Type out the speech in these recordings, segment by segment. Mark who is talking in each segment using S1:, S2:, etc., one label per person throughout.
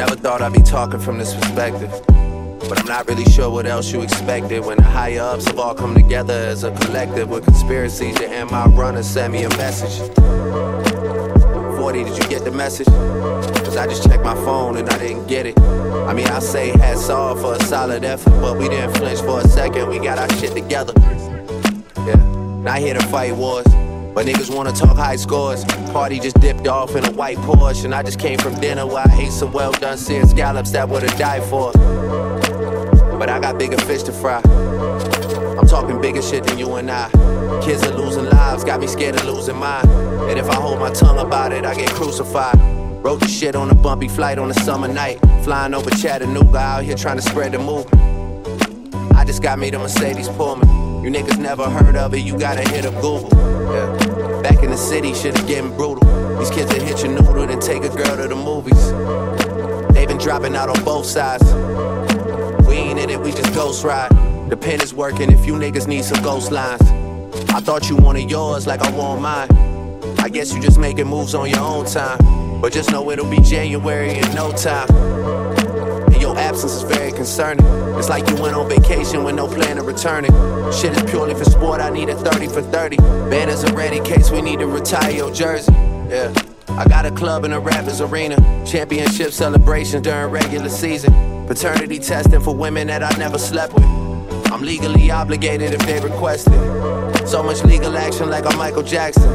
S1: Never thought I'd be talking from this perspective. But I'm not really sure what else you expected when the higher ups have all come together as a collective with conspiracies to my run send me a message. 40, did you get the message? Cause I just checked my phone and I didn't get it. I mean, I say hats off for a solid effort, but we didn't flinch for a second. We got our shit together. Yeah, not here to fight wars. But niggas wanna talk high scores. Party just dipped off in a white Porsche, and I just came from dinner where I ate some well done seared scallops that would've died for. But I got bigger fish to fry. I'm talking bigger shit than you and I. Kids are losing lives, got me scared of losing mine. And if I hold my tongue about it, I get crucified. Wrote the shit on a bumpy flight on a summer night. Flying over Chattanooga, out here trying to spread the movement. I just got me the Mercedes Pullman. You niggas never heard of it, you gotta hit up Google. Yeah. Back in the city, shit is getting brutal. These kids that hit your noodle and take a girl to the movies. They been dropping out on both sides. We ain't in it, we just ghost ride. The pen is working if you niggas need some ghost lines. I thought you wanted yours like I want mine. I guess you just making moves on your own time. But just know it'll be January in no time. Absence is very concerning. It's like you went on vacation with no plan of returning. Shit is purely for sport, I need a 30 for 30. Banners are ready case we need to retire your jersey. Yeah. I got a club in a Raptors arena. Championship celebrations during regular season. Paternity testing for women that I never slept with. I'm legally obligated if they request it. So much legal action like I'm Michael Jackson.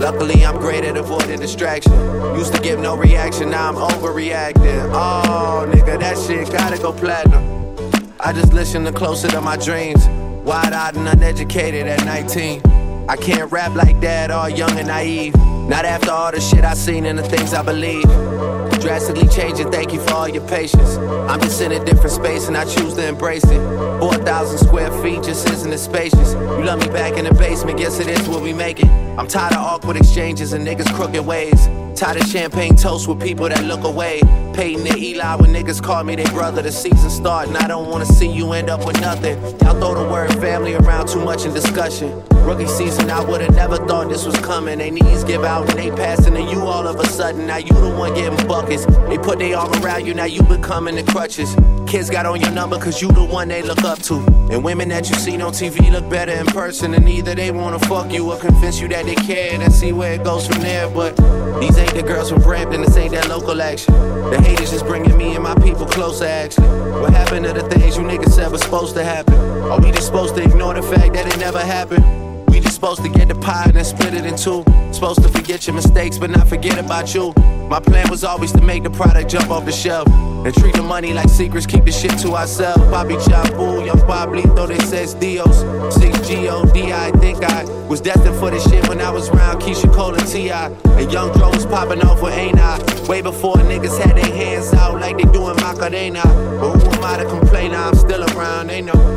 S1: Luckily, I'm great at avoiding distraction. Used to give no reaction, now I'm overreacting. Oh, nigga, that shit gotta go platinum. I just listen to closer to my dreams. Wide eyed and uneducated at 19. I can't rap like that, all young and naive. Not after all the shit I seen and the things I believe. Drastically changing, thank you for all your patience. I'm just in a different space and I choose to embrace it. 4,000 square feet just isn't as spacious. You love me back in the basement, guess it is what we make it. I'm tired of awkward exchanges and niggas' crooked ways. Tired of champagne toast with people that look away. Peyton and Eli when niggas call me their brother. The season start and I don't wanna see you end up with nothing. Y'all throw the word family around too much in discussion. Rookie season, I would've never thought this was coming. They knees give out and they passing to you all of a sudden. Now you the one getting buckets. They put their arm around you, now you becoming the crutches. Kids got on your number cause you the one they look up to. And women that you seen on TV look better in person. And either they wanna fuck you or convince you that they care and see where it goes from there. But these ain't the girls from Brampton, this ain't that local action. The haters just bringing me and my people closer, actually. What happened to the things you niggas said was supposed to happen? Are we just supposed to ignore the fact that it never happened? We just supposed to get the pie and then split it in two. Supposed to forget your mistakes, but not forget about you. My plan was always to make the product jump off the shelf. And treat the money like secrets, keep the shit to ourselves. Bobby Chabu, young Pablito, they says Dios. 6 G-O-D, I think I was destined for this shit when I was around Keyshia Cole and T.I. And young Dro was popping off with Ain't I? Way before niggas had their hands out like they doing Macarena. But who am I to complain? I'm still around, they know.